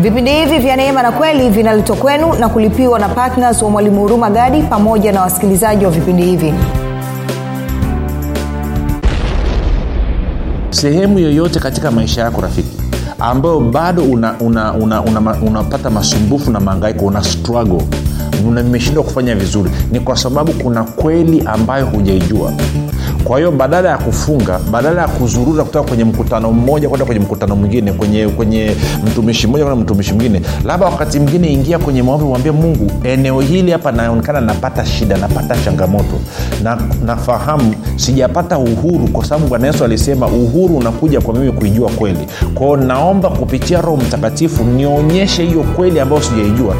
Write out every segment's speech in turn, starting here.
vipindi hivi vya neema na kweli vinaletwa kwenu na kulipiwa na ptns wa mwalimu huruma gadi pamoja na wasikilizaji wa vipindi hivi. Sehemu yoyote katika maisha yako rafiki ambayo bado unapata una, una, una, una masumbufu na maangaiko una struggle imeshindwa kufanya vizuri ni kwa sababu kuna kweli ambayo hujaijua kwa hiyo badala ya kufunga badala ya kuzurura kutoka kwenye mkutano mmoja kwenda kwenye mkutano mwingine kwenye kwenye mtumishi mmoja kwenda mtumishi mwingine labda wakati mwingine ingia kwenye maombi mwambie mungu eneo hili hapa naonekana napata shida napata changamoto. Na nafahamu sijapata uhuru kwa sababu bwana yesu alisema uhuru unakuja kwa mimi kuijua kweli. Kwao naomba kupitia roho mtakatifu nionyeshe hiyo kweli ambayo sijaijua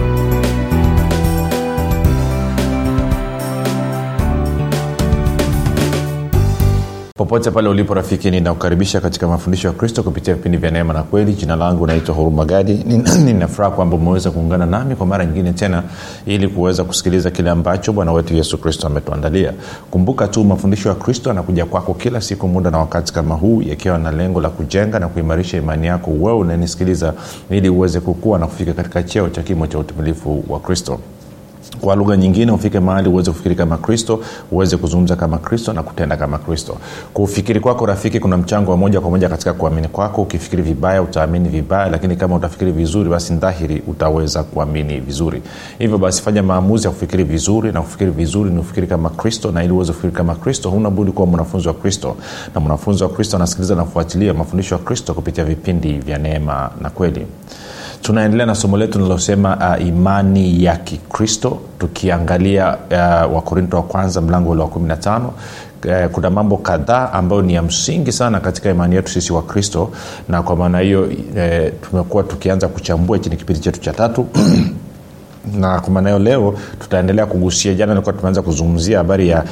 popote pale ulipo rafiki ninakukaribisha katika mafundisho ya kristo kupitia vipindi vya neema na kweli. Jina langu naitwa huruma gadi ninafuraha kwamba umeweza kuungana nami kwa mara nyingine tena ili kuweza kusikiliza kile ambacho bwana wetu yesu kristo ametuandalia. Kumbuka tu mafundisho ya kristo anakuja kwako kila siku muda na wakati kama huu yakiwa na lengo la kujenga na kuimarisha imani yako. Wewe unanisikiliza ili uweze kukua na kufika katika cheo cha kimo cha utumilifu wa kristo kwa lugha nyingine ufike mahali uweze kufikiri kama kristo uweze kuzungumza kama kristo na kutenda kama kristo. Kufikiri kwako rafiki kuna mchango wa moja kwa moja katika kuamini kwako. Ukifikiri vibaya utaamini vibaya lakini kama utafikiri vizuri basi dhahiri utaweza kuamini vizuri. Hivyo basi fanya maamuzi ya kufikiri vizuri na kufikiri vizuri ni ufikiri kama kristo na ili uweze kufikiri kama kristo huna budi kuwa mwanafunzi wa kristo. Na mwanafunzi wa kristo anasikiliza na kufuatilia mafundisho ya kristo kupitia vipindi vya neema na kweli tunaendelea na somo letu linalosema uh, imani ya kikristo. Tukiangalia uh, wakorinto wa kwanza mlango ule wa 15 uh, kuna mambo kadhaa ambayo ni ya msingi sana katika imani yetu sisi wa kristo. Na kwa maana hiyo uh, tumekuwa tukianza kuchambua hichi ni kipindi chetu cha tatu na kwa maana hiyo leo tutaendelea kugusia jana ilikuwa tumeanza kuzungumzia habari ya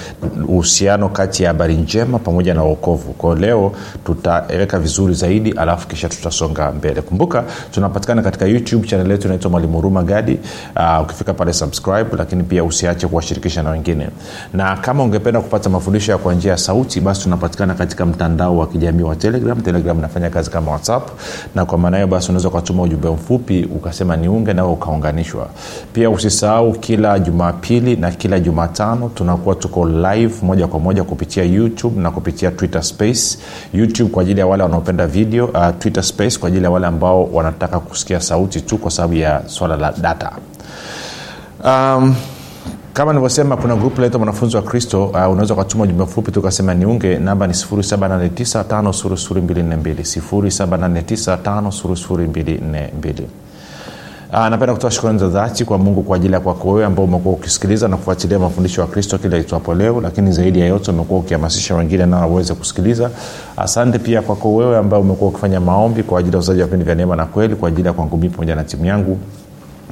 uhusiano kati ya habari njema pamoja na uokovu kwao leo tutaweka vizuri zaidi alafu kisha tutasonga mbele. Kumbuka tunapatikana katika youtube chanel yetu inaitwa mwalimu huruma gadi. Uh, ukifika pale subscribe lakini pia usiache kuwashirikisha na wengine. Na kama ungependa kupata mafundisho ya kwa njia ya sauti basi tunapatikana katika mtandao wa kijamii wa telegram. Telegram inafanya kazi kama whatsapp. Na kwa maana hiyo basi unaweza ukatuma ujumbe mfupi ukasema niunge nawe ukaunganishwa pia usisahau kila jumapili na kila jumatano tunakuwa tuko live moja kwa moja kupitia youtube na kupitia twitter space. Youtube kwa ajili ya wale wanaopenda video uh, twitter space kwa ajili ya wale ambao wanataka kusikia sauti tu kwa sababu ya swala la data. Um, kama nilivyosema kuna grupu laitwa mwanafunzi wa kristo uh, unaweza ukatuma ujumbe mfupi tu ukasema niunge namba ni 7895242 Uh, napenda kutoa shukrani za dhati kwa mungu kwa ajili ya kwako wewe ambao umekuwa ukisikiliza na kufuatilia mafundisho ya kristo kila itwapo leo lakini zaidi ya yote umekuwa ukihamasisha wengine nao waweze kusikiliza. Asante pia kwako wewe ambao umekuwa ukifanya maombi kwa ajili ya uzaji wa vipindi vya neema na kweli kwa ajili ya kwangu mii pamoja na timu yangu.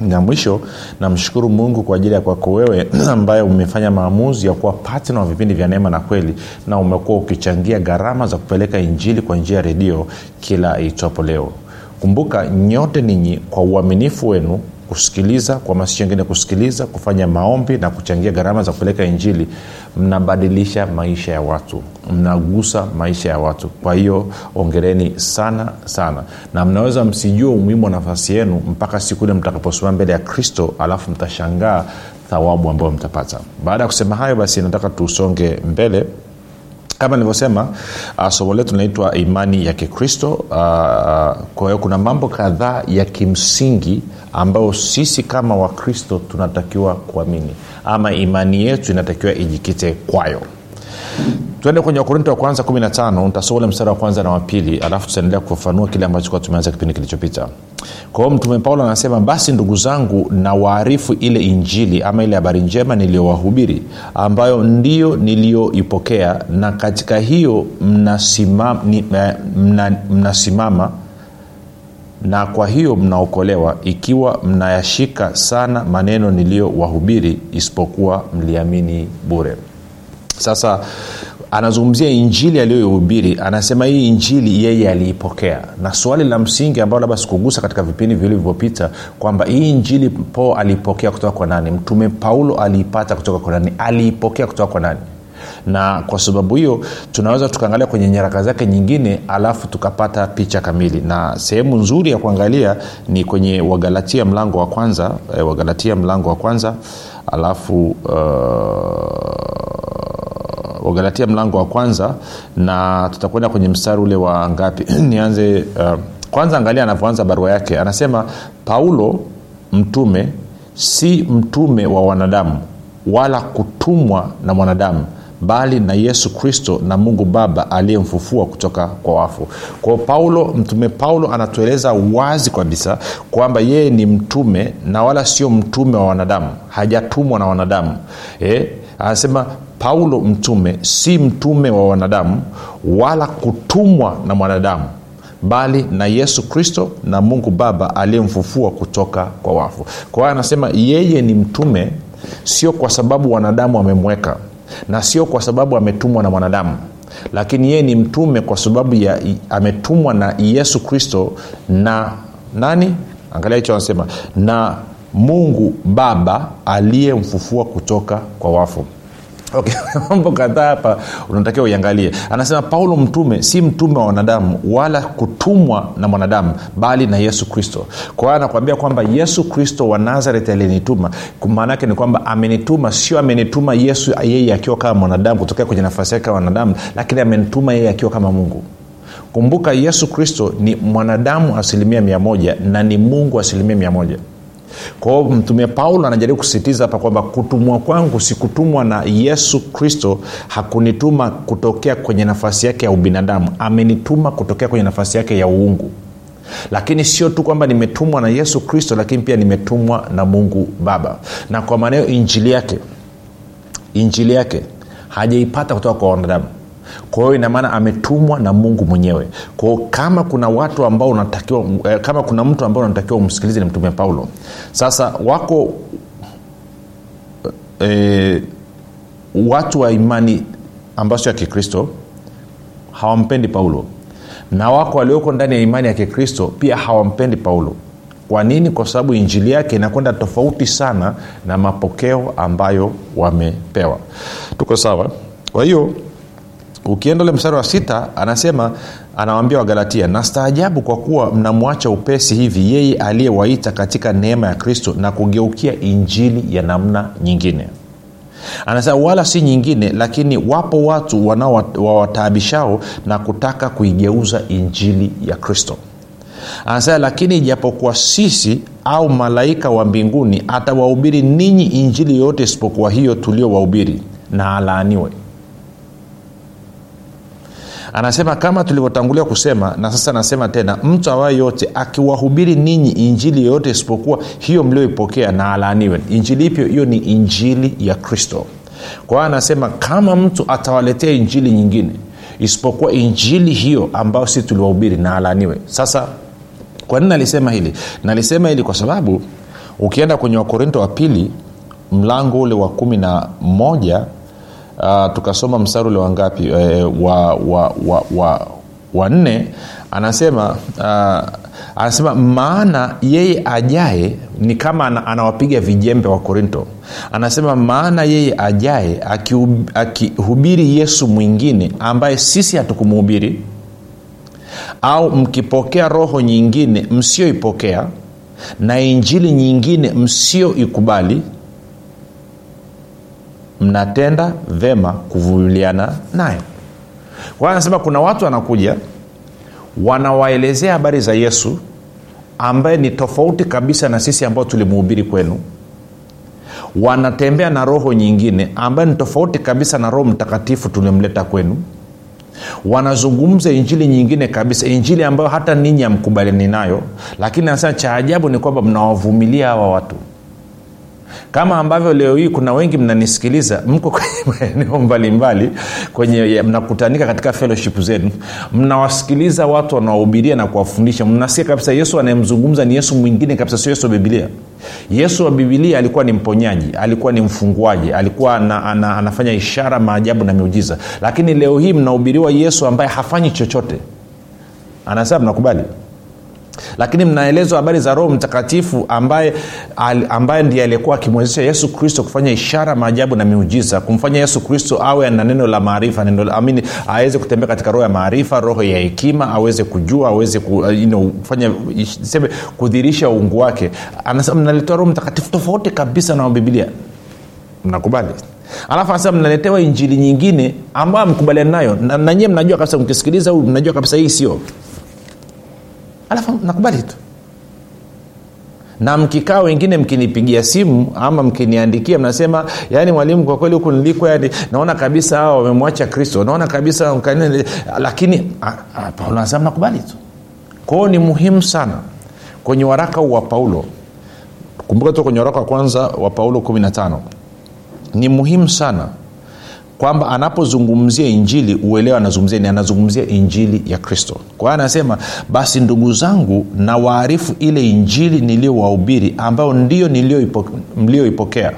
Na mwisho namshukuru mungu kwa ajili ya kwako wewe ambaye umefanya maamuzi ya kuwa patna wa vipindi vya neema na kweli na umekuwa ukichangia gharama za kupeleka injili kwa njia ya redio kila itwapo leo kumbuka nyote ninyi kwa uaminifu wenu kusikiliza kwa masisho ingine kusikiliza kufanya maombi na kuchangia gharama za kupeleka injili mnabadilisha maisha ya watu mnagusa maisha ya watu. Kwa hiyo ongereni sana sana. Na mnaweza msijue umuhimu wa nafasi yenu mpaka siku ile mtakaposimama mbele ya kristo alafu mtashangaa thawabu ambayo mtapata. Baada ya kusema hayo basi nataka tusonge mbele kama nilivyosema uh, somo letu linaitwa imani ya kikristo. Uh, kwa hiyo kuna mambo kadhaa ya kimsingi ambayo sisi kama wakristo tunatakiwa kuamini. Ama imani yetu inatakiwa ijikite kwayo tuende kwenye wakorinto wa kwanza 15 ntasoma ule mstari wa kwanza na wapili alafu tutaendelea kufafanua kile ambacho kuwa tumeanza kipindi kilichopita. Kwa hiyo mtume paulo anasema basi ndugu zangu na waarifu ile injili ama ile habari njema niliyowahubiri ambayo ndiyo niliyoipokea na katika hiyo mnasimama mna, mna, mna na kwa hiyo mnaokolewa ikiwa mnayashika sana maneno niliyowahubiri isipokuwa mliamini bure sasa anazungumzia injili aliyoihubiri. Anasema hii injili yeye aliipokea. Na swali la msingi ambayo labda sikugusa katika vipindi vilivyopita kwamba hii injili po aliipokea kutoka kwa nani? Mtume paulo aliipata kutoka kwa nani? Aliipokea kutoka kwa nani? Na kwa sababu hiyo tunaweza tukaangalia kwenye nyaraka zake nyingine alafu tukapata picha kamili. Na sehemu nzuri ya kuangalia ni kwenye wagalatia mlango wa kwanza e, wagalatia mlango wa kwanza alafu uh, wagalatia mlango wa kwanza na tutakwenda kwenye mstari ule wa ngapi? Nianze uh, kwanza angalia anavyoanza barua yake. Anasema paulo mtume si mtume wa wanadamu wala kutumwa na mwanadamu bali na yesu kristo na mungu baba aliyemfufua kutoka kwa wafu. Kwao paulo mtume paulo anatueleza wazi kabisa kwamba yeye ni mtume na wala sio mtume wa wanadamu hajatumwa na wanadamu. Eh? anasema paulo mtume si mtume wa wanadamu wala kutumwa na mwanadamu bali na yesu kristo na mungu baba aliyemfufua kutoka kwa wafu. Kwa hiyo anasema yeye ni mtume sio kwa sababu wanadamu amemweka na sio kwa sababu ametumwa na mwanadamu lakini yeye ni mtume kwa sababu ya ametumwa na yesu kristo na nani? Angalia hicho anasema na mungu baba aliyemfufua kutoka kwa wafu okay kadhaa hapa unatakiwa uiangalie. Anasema paulo mtume si mtume wa wanadamu wala kutumwa na mwanadamu bali na yesu kristo. Kwa anakuambia kwamba yesu kristo wa nazareti aliyenituma maanaake ni kwamba amenituma sio amenituma yesu yeye akiwa kama mwanadamu kutokea kwenye nafasi yake ya wanadamu lakini amenituma yeye akiwa kama mungu. Kumbuka yesu kristo ni mwanadamu asilimia mia moja na ni mungu asilimia mia moja kwao mtume paulo anajaribu kusisitiza hapa kwamba kutumwa kwangu sikutumwa na yesu kristo hakunituma kutokea kwenye nafasi yake ya ubinadamu. Amenituma kutokea kwenye nafasi yake ya uungu. Lakini sio tu kwamba nimetumwa na yesu kristo lakini pia nimetumwa na mungu baba. Na kwa maana hiyo injili yake injili yake hajaipata kutoka kwa wanadamu kwa hiyo inamaana ametumwa na mungu mwenyewe. Kwao kama kuna watu ambao unatakiwa eh, kama kuna mtu ambao unatakiwa umsikilize ni mtume paulo. Sasa wako eh, watu wa imani ambayo sio ya kikristo hawampendi paulo. Na wako walioko ndani ya imani ya kikristo pia hawampendi paulo. Kwa nini? Kwa sababu injili yake inakwenda tofauti sana na mapokeo ambayo wamepewa. Tuko sawa? Kwa hiyo ukienda ule mstari wa sita anasema anawambia wagalatia na staajabu kwa kuwa mnamwacha upesi hivi yeye aliyewaita katika neema ya kristo na kugeukia injili ya namna nyingine. Anasema wala si nyingine lakini wapo watu wanaowataabishao na kutaka kuigeuza injili ya kristo. Anasema lakini ijapokuwa sisi au malaika wa mbinguni atawahubiri ninyi injili yoyote isipokuwa hiyo tuliowahubiri na alaaniwe anasema kama tulivyotangulia kusema na sasa nasema tena mtu awaye yote akiwahubiri ninyi injili yoyote isipokuwa hiyo mlioipokea na alaaniwe. Injili ipyo hiyo ni injili ya kristo. Kwa hiyo anasema kama mtu atawaletea injili nyingine isipokuwa injili hiyo ambayo si tuliwahubiri na alaaniwe. Sasa kwa nini nalisema hili? Nalisema hili kwa sababu ukienda kwenye wakorinto wa pili mlango ule wa kumi na moja uh, tukasoma mstari ule wangapi uh, wa, wa, wa, wa, wa nne. Anasema uh, anasema maana yeye ajaye ni kama anawapiga vijembe wa korinto. Anasema maana yeye ajaye akihubiri aki yesu mwingine ambaye sisi hatukumuhubiri au mkipokea roho nyingine msioipokea na injili nyingine msioikubali mnatenda vema kuvumiliana naye kwa anasema kuna watu wanakuja wanawaelezea habari za yesu ambaye ni tofauti kabisa na sisi ambao tulimuhubiri kwenu. Wanatembea na roho nyingine ambaye ni tofauti kabisa na roho mtakatifu tulimleta kwenu. Wanazungumza injili nyingine kabisa injili ambayo hata ninyi amkubaliani nayo lakini anasema cha ajabu ni kwamba mnawavumilia hawa watu kama ambavyo leo hii kuna wengi mnanisikiliza mko kwenye maeneo mbalimbali kwenye mnakutanika katika feloship zenu mnawasikiliza watu wanawahubiria na kuwafundisha. Mnasikia kabisa yesu anayemzungumza ni yesu mwingine kabisa sio yesu wa bibilia yesu wa bibilia alikuwa ni mponyaji alikuwa ni mfunguaji alikuwa ana, ana, anafanya ishara maajabu na miujiza. Lakini leo hii mnahubiriwa yesu ambaye hafanyi chochote. Anasema mnakubali lakini mnaelezwa habari za roho mtakatifu ambaye, ambaye ndiye aliyekuwa akimwezesha yesu kristo kufanya ishara maajabu na miujiza kumfanya yesu kristo awe na neno la maarifa aweze kutembea katika roho ya maarifa roho ya hekima aweze kujua aweze ku, you know, kudhirisha uungu wake. Mnaletewa roho mtakatifu tofauti kabisa na bibilia mnakubali? Alafu anasema mnaletewa injili nyingine ambayo amkubaliani nayo. Na, na mnajua kabisa mkisikiliza mnajua kabisa hii sio alafu nakubali tu. Na mkikaa wengine mkinipigia simu ama mkiniandikia mnasema yaani mwalimu kwa kweli huku niliko yani naona kabisa hawa wamemwacha kristo naona kabisa mkanine, lakini paulo anasema nakubali tu. Kwao ni muhimu sana. Kwenye waraka wa paulo kumbuka tu kwenye waraka wa kwanza wa paulo 15 ni muhimu sana kwamba anapozungumzia injili uelewa anazungumzia ni anazungumzia injili ya kristo. Kwa hiyo anasema basi ndugu zangu na waarifu ile injili niliyowahubiri ambayo ndio mliyoipokea.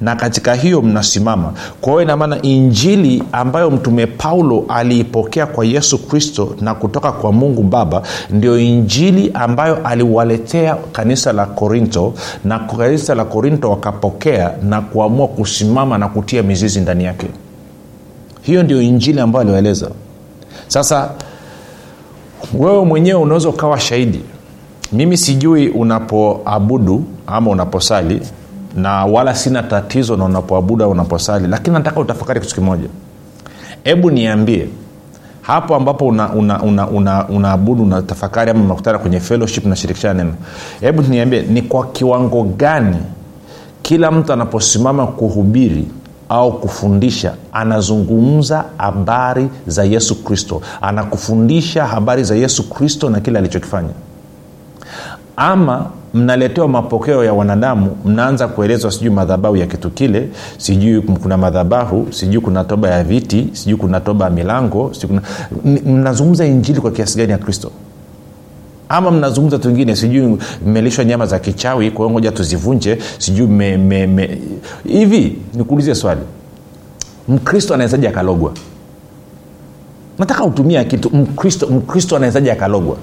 Na katika hiyo mnasimama. Kwa hiyo inamaana injili ambayo mtume paulo aliipokea kwa yesu kristo na kutoka kwa mungu baba ndio injili ambayo aliwaletea kanisa la korinto na kanisa la korinto wakapokea na kuamua kusimama na kutia mizizi ndani yake hiyo ndio injili ambayo aliwaeleza. Sasa wewe mwenyewe unaweza ukawa shahidi. Mimi sijui unapoabudu ama unaposali na wala sina tatizo na unapoabudu au unaposali lakini nataka utafakari kitu kimoja. Hebu niambie hapo ambapo unaabudu una, una, una, una unatafakari ama unakutana kwenye fellowship nashirikishana neno hebu niambie ni kwa kiwango gani kila mtu anaposimama kuhubiri au kufundisha. Anazungumza habari za yesu kristo. Anakufundisha habari za yesu kristo na kile alichokifanya. Ama mnaletewa mapokeo ya wanadamu mnaanza kuelezwa sijui madhabahu ya kitu kile sijui kuna madhabahu sijui kuna toba ya viti sijui kuna toba ya milango kuna... mnazungumza injili kwa kiasi gani ya kristo ama mnazungumza tu sijui mmelishwa nyama za kichawi kwa ngoja tuzivunje sijui me, hivi nikuulize swali. Mkristo anawezaji akalogwa? Nataka utumia kitu mkristo mkristo anawezaji akalogwa?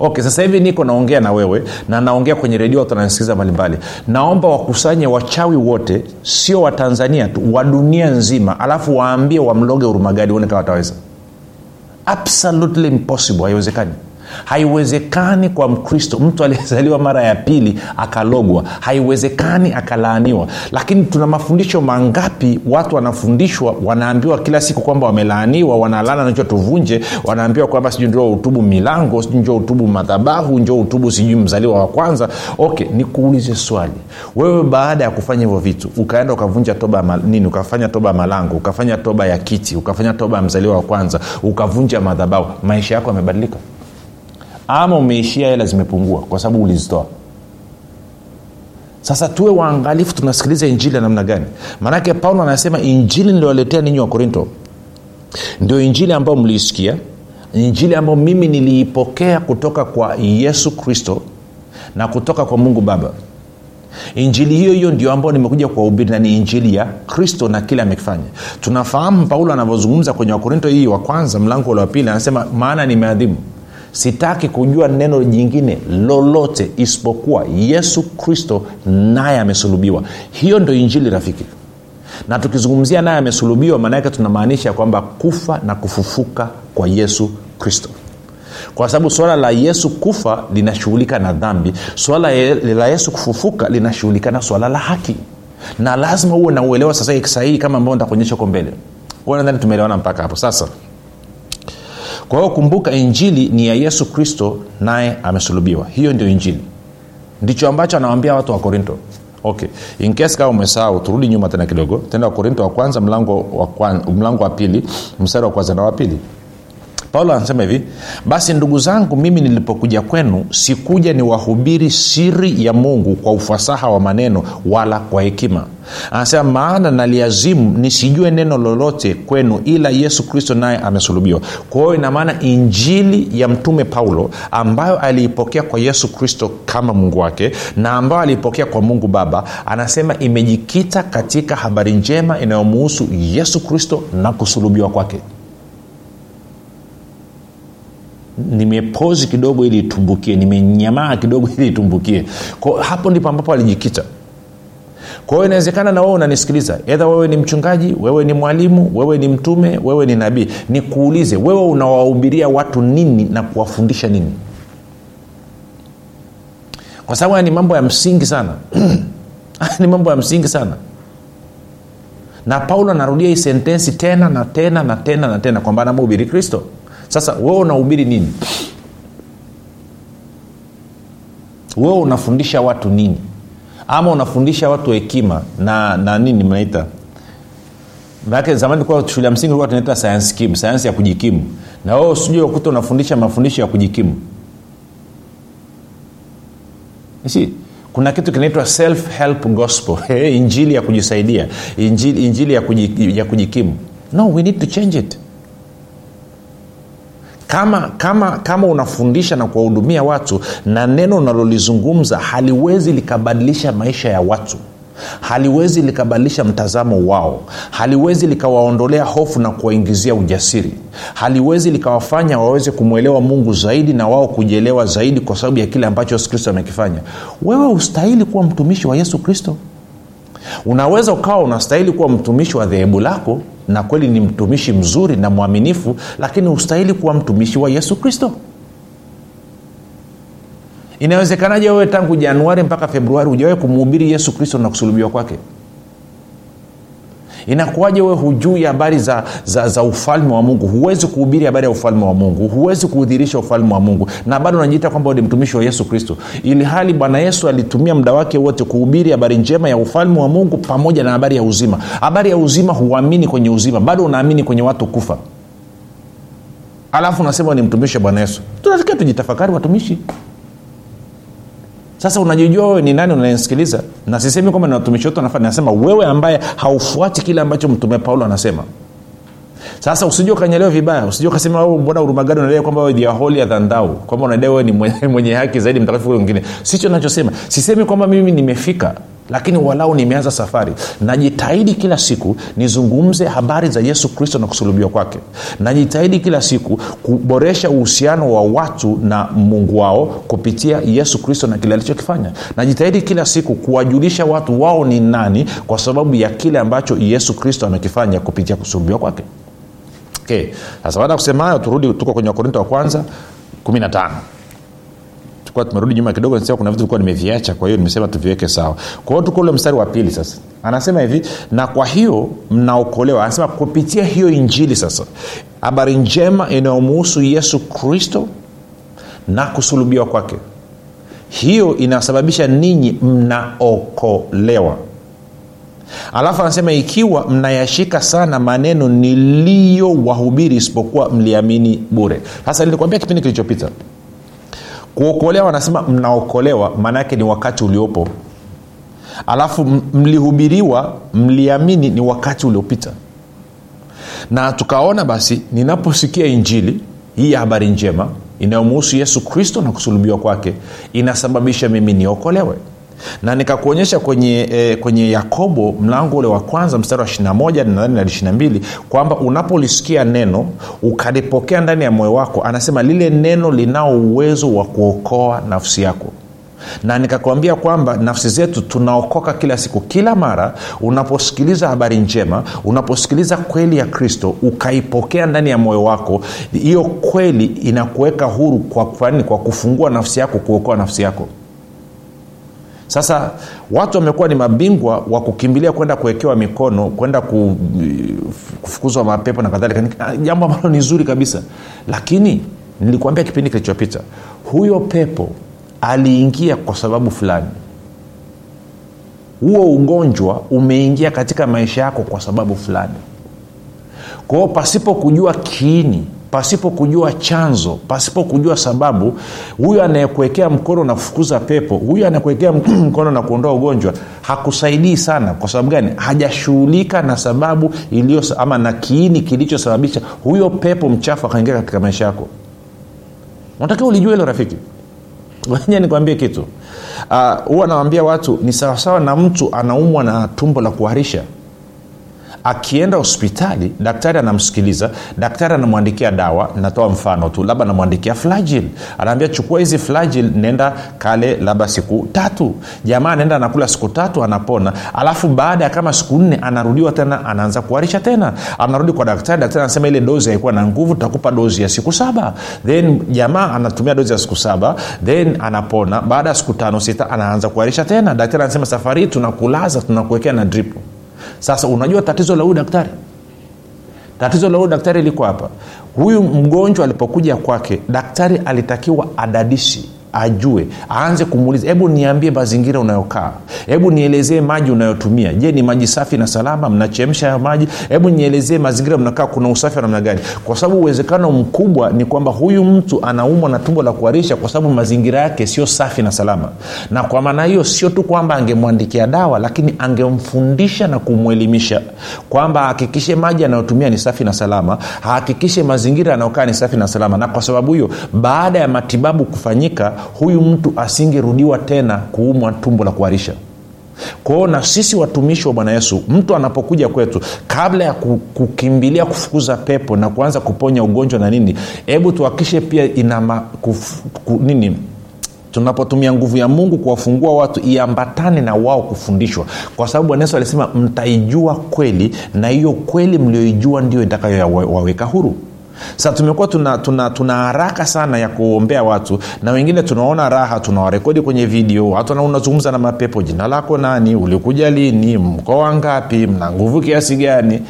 Okay sasa hivi niko naongea na wewe na naongea kwenye redio watu wananisikiliza mbalimbali. Naomba wakusanye wachawi wote sio watanzania tu wa dunia nzima alafu waambie wamloge urumagadi uone kama wataweza absolutely impossible haiwezekani haiwezekani kwa mkristo mtu aliyezaliwa mara ya pili akalogwa. Haiwezekani akalaaniwa. Lakini tuna mafundisho mangapi watu wanafundishwa wanaambiwa kila siku kwamba wamelaaniwa wanalana nacho tuvunje wanaambiwa kwamba sijui ndio utubu milango sijui njo utubu madhabahu njo utubu sijui mzaliwa wa kwanza. Okay nikuulize swali. Wewe baada ya kufanya hivyo vitu ukaenda ukavunja toba nini ukafanya toba malango ukafanya toba ya kiti ukafanya toba ya mzaliwa wa kwanza ukavunja madhabahu maisha yako yamebadilika ama umeishia hela zimepungua kwa sababu ulizitoa. Sasa tuwe waangalifu tunasikiliza injili ya namna gani? Maanake paulo anasema injili niliwaletea ninyi wa korinto. Ndio injili ambayo mliisikia injili ambayo mimi niliipokea kutoka kwa yesu kristo na kutoka kwa mungu baba. Injili hiyo hiyo ndio ambayo nimekuja kuwahubiri na ni injili ya kristo na kile amekifanya. Tunafahamu paulo anavyozungumza kwenye wakorinto hii wa kwanza mlango ule wa pili anasema maana nimeadhimu sitaki kujua neno jingine lolote isipokuwa yesu kristo naye amesulubiwa. Hiyo ndo injili rafiki. Na tukizungumzia naye amesulubiwa maana yake tunamaanisha kwamba kufa na kufufuka kwa yesu kristo. Kwa sababu swala la yesu kufa linashughulika na dhambi swala la yesu kufufuka linashughulika na swala la haki. Na lazima uwe na uelewa sasa sahihi kama ambao nitakuonyesha huko mbele. Nadhani tumeelewana mpaka hapo. Sasa kwa hiyo kumbuka injili ni ya yesu kristo naye amesulubiwa. Hiyo ndio injili. Ndicho ambacho anawambia watu wa korinto okay. Inkesi kama umesahau turudi nyuma tena kidogo. Tenda wakorinto wa kwanza mlango wa, kwan, mlango wa pili mstari wa kwanza na wa pili paulo anasema hivi basi ndugu zangu mimi nilipokuja kwenu sikuja niwahubiri siri ya mungu kwa ufasaha wa maneno wala kwa hekima. Anasema maana naliazimu nisijue neno lolote kwenu ila yesu kristo naye amesulubiwa. Kwa hiyo inamaana injili ya mtume paulo ambayo aliipokea kwa yesu kristo kama mungu wake na ambayo aliipokea kwa mungu baba anasema imejikita katika habari njema inayomuhusu yesu kristo na kusulubiwa kwake nimepozi kidogo ili itumbukie nimenyamaa kidogo ili itumbukie. Hapo ndipo ambapo alijikita. Kwa hiyo inawezekana na wewe unanisikiliza. Edha wewe ni mchungaji wewe ni mwalimu wewe ni mtume wewe ni nabii. Nikuulize wewe unawahubiria watu nini na kuwafundisha nini? Kwa sababu ni mambo ya msingi sana. Ni mambo ya msingi sana. Na paulo anarudia hii sentensi tena na tena na tena na tena kwamba anamhubiri kristo sasa wewe unahubiri nini? Wewe unafundisha watu nini? Ama unafundisha watu hekima na na nini mnaita? Manake zamani kuwa shule ya msingi ulikuwa tunaita science kim sayansi ya kujikimu. Na wewe usijui ukuta unafundisha mafundisho ya kujikimu. Si kuna kitu kinaitwa self help gospel injili ya kujisaidia injili, injili ya, kuji, ya kujikimu. No we need to change it kama kama kama unafundisha na kuwahudumia watu na neno unalolizungumza haliwezi likabadilisha maisha ya watu haliwezi likabadilisha mtazamo wao haliwezi likawaondolea hofu na kuwaingizia ujasiri haliwezi likawafanya waweze kumwelewa mungu zaidi na wao kujielewa zaidi kwa sababu ya kile ambacho yesu kristo amekifanya. Wewe ustahili kuwa mtumishi wa yesu kristo. Unaweza ukawa unastahili kuwa mtumishi wa dhehebu lako na kweli ni mtumishi mzuri na mwaminifu lakini hustahili kuwa mtumishi wa yesu kristo. Inawezekanaje wewe tangu januari mpaka februari hujawahi kumhubiri yesu kristo na kusulubiwa kwake inakuwaje wewe hujui habari za, za, za ufalme wa mungu? Huwezi kuhubiri habari ya ufalme wa mungu. Huwezi kuudhirisha ufalme wa mungu. Na bado unajiita kwamba ni mtumishi wa yesu kristo. Ili hali bwana yesu alitumia muda wake wote kuhubiri habari njema ya ufalme wa mungu pamoja na habari ya uzima. Habari ya uzima huamini kwenye uzima. Bado unaamini kwenye watu kufa. Alafu unasema ni mtumishi wa bwana yesu. Tunatakiwa tujitafakari watumishi sasa unajijua wewe ni nani unanisikiliza na sisemi kwamba ni watumishi wote wanafaa nasema wewe ambaye haufuati kile ambacho mtume paulo anasema. Sasa usijua ukanyelewa vibaya usijua ukasema mbona urumagadi unadai kwamba wewe ni holier than thou? Kwamba unadai wewe ni mwenye, mwenye haki zaidi mtakatifu wengine sicho nachosema sisemi kwamba mimi nimefika lakini walau nimeanza safari najitahidi kila siku nizungumze habari za yesu kristo na kusulubiwa kwake. Najitahidi kila siku kuboresha uhusiano wa watu na mungu wao kupitia yesu kristo na kile alichokifanya. Najitahidi kila siku kuwajulisha watu wao ni nani kwa sababu ya kile ambacho yesu kristo amekifanya kupitia kusulubiwa kwake. Okay. sasa baada ya kusema hayo turudi tuko kwenye wakorinto wa kwanza 15 tulikuwa tumerudi nyuma kidogo nisema kuna vitu vilikuwa nimeviacha kwa hiyo nimesema tuviweke sawa. Kwa hiyo tuko ule mstari wa pili sasa. Anasema hivi na kwa hiyo mnaokolewa anasema kupitia hiyo injili sasa habari njema inayomuhusu yesu kristo na kusulubiwa kwake. Hiyo inasababisha ninyi mnaokolewa. Alafu anasema ikiwa mnayashika sana maneno niliyowahubiri isipokuwa mliamini bure. Sasa nilikwambia kipindi kilichopita kuokolewa anasema mnaokolewa maana yake ni wakati uliopo. Alafu mlihubiriwa mliamini ni wakati uliopita. Na tukaona basi ninaposikia injili hii ya habari njema inayomuhusu yesu kristo na kusulubiwa kwake inasababisha mimi niokolewe na nikakuonyesha kwenye, e, kwenye yakobo mlango ule wa kwanza mstari wa 21 nadhani na 22 kwamba unapolisikia neno ukalipokea ndani ya moyo wako anasema lile neno linao uwezo wa kuokoa nafsi yako. Na nikakwambia kwamba nafsi zetu tunaokoka kila siku kila mara unaposikiliza habari njema unaposikiliza kweli ya kristo ukaipokea ndani ya moyo wako hiyo kweli inakuweka huru kwa, kwa, kwa kufungua nafsi yako kuokoa nafsi yako sasa watu wamekuwa ni mabingwa wa kukimbilia kwenda kuwekewa mikono kwenda kufukuzwa mapepo na kadhalika. Jambo ambalo ni zuri kabisa. Lakini nilikuambia kipindi kilichopita huyo pepo aliingia kwa sababu fulani. Huo ugonjwa umeingia katika maisha yako kwa sababu fulani. Kwao pasipo kujua kiini pasipo kujua chanzo pasipo kujua sababu huyu anayekuwekea mkono na pepo huyu anayekuwekea mkono na kuondoa ugonjwa hakusaidii sana. Kwa sababu gani? Hajashughulika na sababu iliyo ama na kiini kilichosababisha huyo pepo mchafu akaingia katika maisha yako. Unatakiwa ulijua hilo rafiki. Wenye nikwambie kitu. Huwa uh, nawambia watu ni sawasawa na mtu anaumwa na tumbo la kuharisha akienda hospitali daktari anamsikiliza daktari anamwandikia dawa natoa mfano tu labda anamwandikia flagil. Anaambia chukua hizi flagil nenda kale labda siku tatu. Jamaa anaenda anakula siku tatu anapona. Alafu baada ya kama siku nne anarudiwa tena anaanza kuharisha tena. Anarudi kwa daktari daktari anasema ile dozi haikuwa na nguvu tutakupa dozi ya siku saba. Then jamaa anatumia dozi ya siku saba then anapona. Baada ya siku tano sita anaanza kuharisha tena. Daktari anasema safari hii tunakulaza tunakuwekea na drip sasa unajua tatizo la huyu daktari? Tatizo la huyu daktari liko hapa. Huyu mgonjwa alipokuja kwake daktari alitakiwa adadisi ajue aanze kumuuliza hebu niambie mazingira unayokaa. Hebu nielezee maji unayotumia. Je ni maji safi na salama? Mnachemsha hayo maji? Hebu nielezee mazingira mnakaa kuna usafi wa namna gani? Kwa sababu uwezekano mkubwa ni kwamba huyu mtu anaumwa na tumbo la kuharisha kwa sababu mazingira yake sio safi na salama. Na kwa maana hiyo sio tu kwamba angemwandikia dawa lakini angemfundisha na kumwelimisha kwamba ahakikishe maji anayotumia ni safi na salama ahakikishe mazingira anayokaa ni safi na salama. Na kwa sababu hiyo baada ya matibabu kufanyika huyu mtu asingerudiwa tena kuumwa tumbo la kuharisha. Kwao na sisi watumishi wa bwana yesu mtu anapokuja kwetu kabla ya kukimbilia kufukuza pepo na kuanza kuponya ugonjwa na nini hebu tuhakishe pia ina kuf, ku, nini tunapotumia nguvu ya mungu kuwafungua watu iambatane na wao kufundishwa. Kwa sababu bwana yesu alisema mtaijua kweli na hiyo kweli mlioijua ndio itakayowaweka huru sasa tumekuwa tuna, tuna, tuna haraka sana ya kuombea watu na wengine tunaona raha tunawarekodi kwenye video. Watu unazungumza na mapepo jina lako nani ulikuja lini mkoa ngapi mna nguvu kiasi gani?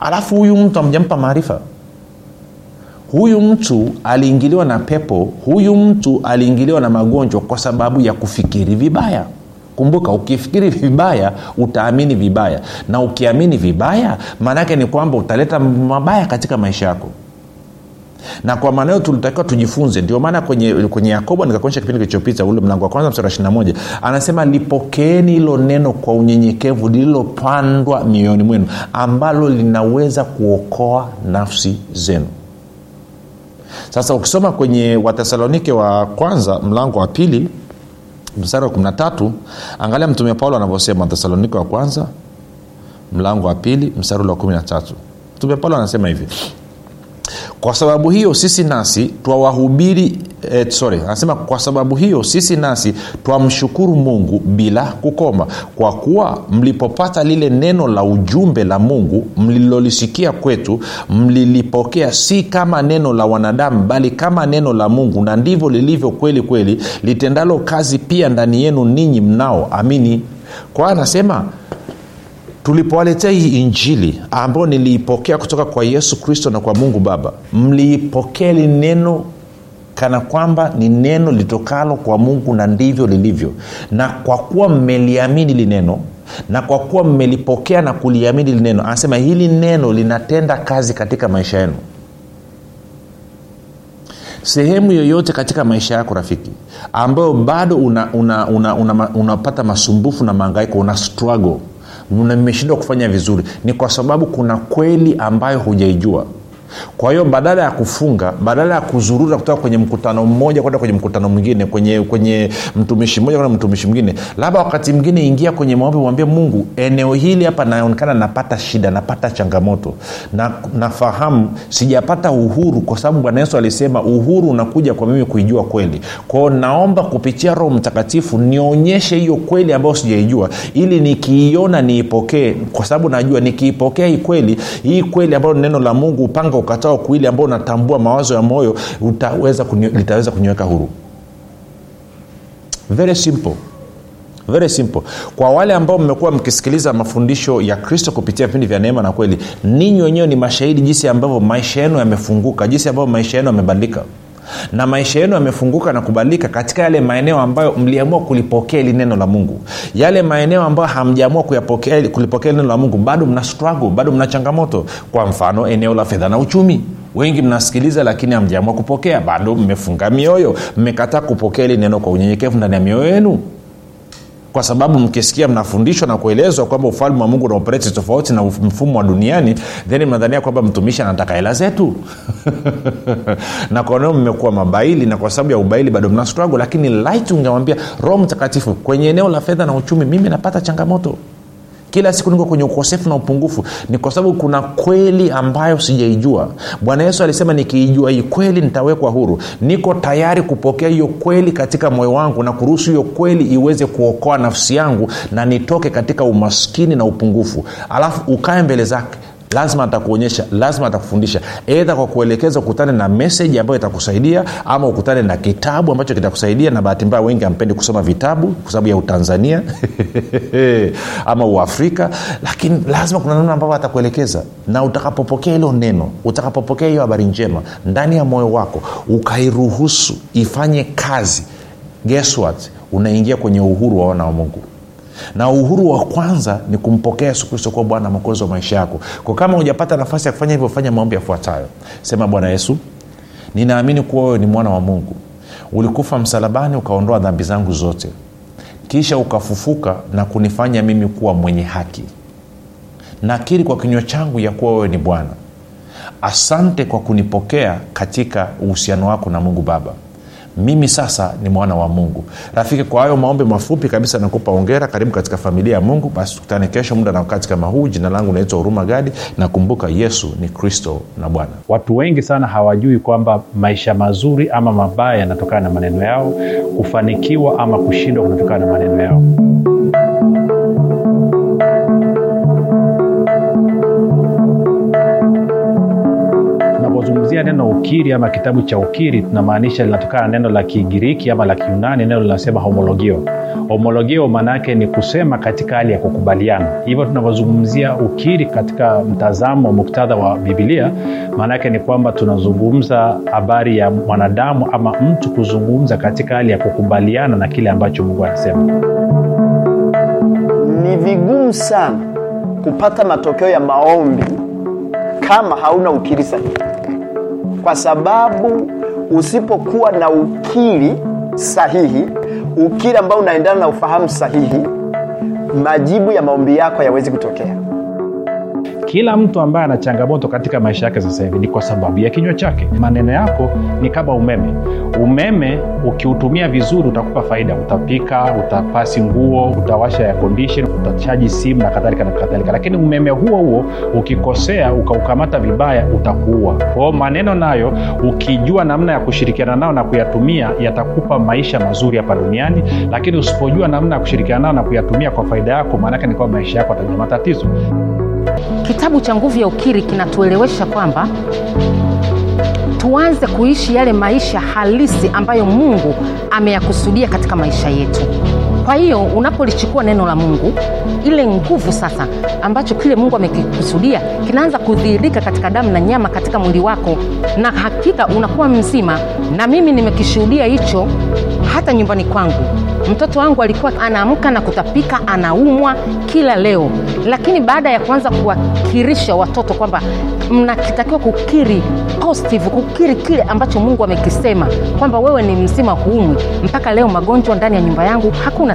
Alafu huyu mtu amjampa maarifa. Huyu mtu aliingiliwa na pepo huyu mtu aliingiliwa na magonjwa kwa sababu ya kufikiri vibaya. Kumbuka ukifikiri vibaya utaamini vibaya. Na ukiamini vibaya maanaake ni kwamba utaleta mabaya katika maisha yako na kwa maana hiyo tulitakiwa tujifunze. Ndio maana kwenye, kwenye yakobo nikakuonyesha kipindi kilichopita ule mlango wa kwanza msara 21 anasema lipokeeni hilo neno kwa unyenyekevu lililopandwa mioyoni mwenu ambalo linaweza kuokoa nafsi zenu. Sasa ukisoma kwenye watesalonike wa kwanza mlango wa pili mstari wa 13 angalia mtume paulo anavyosema watesalonike wa kwanza mlango wa pili mstari ule wa 13 mtume paulo anasema hivi kwa sababu hiyo sisi nasi twawahubiri eh, sorry anasema kwa sababu hiyo sisi nasi twamshukuru mungu bila kukoma. Kwa kuwa mlipopata lile neno la ujumbe la mungu mlilolisikia kwetu mlilipokea si kama neno la wanadamu bali kama neno la mungu na ndivyo lilivyo kweli kweli litendalo kazi pia ndani yenu ninyi mnao. Amini. Kwa anasema tulipowaletea hii injili ambayo niliipokea kutoka kwa yesu kristo na kwa mungu baba mliipokea li neno kana kwamba ni neno litokalo kwa mungu na ndivyo lilivyo. Na kwa kuwa mmeliamini li neno na kwa kuwa mmelipokea na kuliamini li neno anasema hili neno linatenda kazi katika maisha yenu. Sehemu yoyote katika maisha yako rafiki ambayo bado unapata una, una, una, una, una masumbufu na maangaiko una struggle mmeshindwa kufanya vizuri. Ni kwa sababu kuna kweli ambayo hujaijua kwa hiyo badala ya kufunga badala ya kuzurura kutoka kwenye mkutano mmoja kwenda kwenye mkutano mwingine kwenye kwenye mtumishi mmoja kwenda mtumishi mwingine labda wakati mwingine ingia kwenye maombi mwambie mungu eneo hili hapa naonekana napata shida napata changamoto. Na nafahamu sijapata uhuru kwa sababu bwana yesu alisema uhuru unakuja kwa mimi kuijua kweli. Kwao naomba kupitia roho mtakatifu nionyeshe hiyo kweli ambayo sijaijua ili nikiiona niipokee kwa sababu najua nikiipokea hii kweli hii kweli ambayo neno la mungu upanga ukatao kuili ambao unatambua mawazo ya moyo utaweza kunye, litaweza kuniweka huru. Very simple. Very simple. Kwa wale ambao mmekuwa mkisikiliza mafundisho ya kristo kupitia vipindi vya neema na kweli ninyi wenyewe ni mashahidi jinsi ambavyo maisha yenu yamefunguka jinsi ambavyo maisha yenu yamebadilika na maisha yenu yamefunguka na kubadilika katika yale maeneo ambayo mliamua kulipokea ili neno la mungu. Yale maeneo ambayo hamjaamua kulipokea neno la mungu bado mna struggle bado mna changamoto. Kwa mfano eneo la fedha na uchumi. Wengi mnasikiliza lakini hamjaamua kupokea. Bado mmefunga mioyo. Mmekataa kupokea ili neno kwa unyenyekevu ndani ya mioyo yenu kwa sababu mkisikia mnafundishwa na kuelezwa kwamba ufalme wa mungu unaopereti tofauti na mfumo wa duniani then mnadhania kwamba mtumishi anataka hela zetu. Na kwaneo mmekuwa mabaili? Na kwa sababu ya ubaili bado mna struggle. Lakini light ungemwambia roho mtakatifu kwenye eneo la fedha na uchumi mimi napata changamoto kila siku niko kwenye ukosefu na upungufu ni kwa sababu kuna kweli ambayo sijaijua. Bwana yesu alisema nikiijua hii kweli nitawekwa huru. Niko tayari kupokea hiyo kweli katika moyo wangu na kuruhusu hiyo kweli iweze kuokoa nafsi yangu na nitoke katika umaskini na upungufu. Alafu ukae mbele zake lazima atakuonyesha lazima atakufundisha. Edha kwa kuelekeza ukutane na meseji ambayo itakusaidia ama ukutane na kitabu ambacho kitakusaidia na bahati mbaya wengi ampendi kusoma vitabu kwa sababu ya utanzania ama uafrika. Lakini lazima kuna namna ambavyo atakuelekeza. Na utakapopokea hilo neno utakapopokea hiyo habari njema ndani ya moyo wako ukairuhusu ifanye kazi. Guess what? Unaingia kwenye uhuru wa wana wa mungu na uhuru wa kwanza ni kumpokea yesu kristo kuwa bwana mwokozi wa maisha yako. Kwa kama hujapata nafasi ya kufanya hivyo fanya maombi yafuatayo. Sema bwana yesu ninaamini kuwa wewe ni mwana wa mungu. Ulikufa msalabani ukaondoa dhambi zangu zote. Kisha ukafufuka na kunifanya mimi kuwa mwenye haki. Nakiri kwa kinywa changu ya kuwa wewe ni bwana. Asante kwa kunipokea katika uhusiano wako na mungu baba mimi sasa ni mwana wa mungu. Rafiki kwa hayo maombi mafupi kabisa nakupa ongera karibu katika familia ya mungu. Basi tukutane kesho muda na wakati kama huu. Jina langu naitwa huruma gadi. Nakumbuka yesu ni kristo na bwana. Watu wengi sana hawajui kwamba maisha mazuri ama mabaya yanatokana na maneno yao kufanikiwa ama kushindwa kunatokana na maneno yao neno ukiri ama kitabu cha ukiri tunamaanisha linatokana na neno la kigiriki ama la kiunani neno linasema homologio. Homologio maana yake ni kusema katika hali ya kukubaliana. Hivyo tunavyozungumzia ukiri katika mtazamo muktadha wa bibilia maana yake ni kwamba tunazungumza habari ya mwanadamu ama mtu kuzungumza katika hali ya kukubaliana na kile ambacho mungu anasema. Ni vigumu sana kupata matokeo ya maombi kama hauna ukiri sahihi kwa sababu usipokuwa na ukiri sahihi ukiri ambao unaendana na ufahamu sahihi majibu ya maombi yako hayawezi kutokea kila mtu ambaye ana changamoto katika maisha yake sasa hivi ni kwa sababu ya kinywa chake. Maneno yako ni kama umeme. Umeme ukiutumia vizuri utakupa faida. Utapika utapasi nguo utawasha ya condition utachaji simu na kadhalika na kadhalika. Lakini umeme huo huo ukikosea ukaukamata vibaya utakuua. Kwao maneno nayo ukijua namna ya kushirikiana nao na kuyatumia yatakupa maisha mazuri hapa duniani. Lakini usipojua namna ya kushirikiana nao na kuyatumia kwa faida yako maanake ni kwamba maisha yako atajua matatizo kitabu cha nguvu ya ukiri kinatuelewesha kwamba tuanze kuishi yale maisha halisi ambayo mungu ameyakusudia katika maisha yetu kwa hiyo unapolichukua neno la mungu ile nguvu sasa ambacho kile mungu amekikusudia kinaanza kudhihirika katika damu na nyama katika mwili wako na hakika unakuwa mzima na mimi nimekishuhudia hicho hata nyumbani kwangu. Mtoto wangu alikuwa anaamka na kutapika anaumwa kila leo. Lakini baada ya kuanza kuwakirisha watoto kwamba mnakitakiwa kukiri positive kukiri kile ambacho mungu amekisema kwamba wewe ni mzima huumwi mpaka leo magonjwa ndani ya nyumba yangu hakuna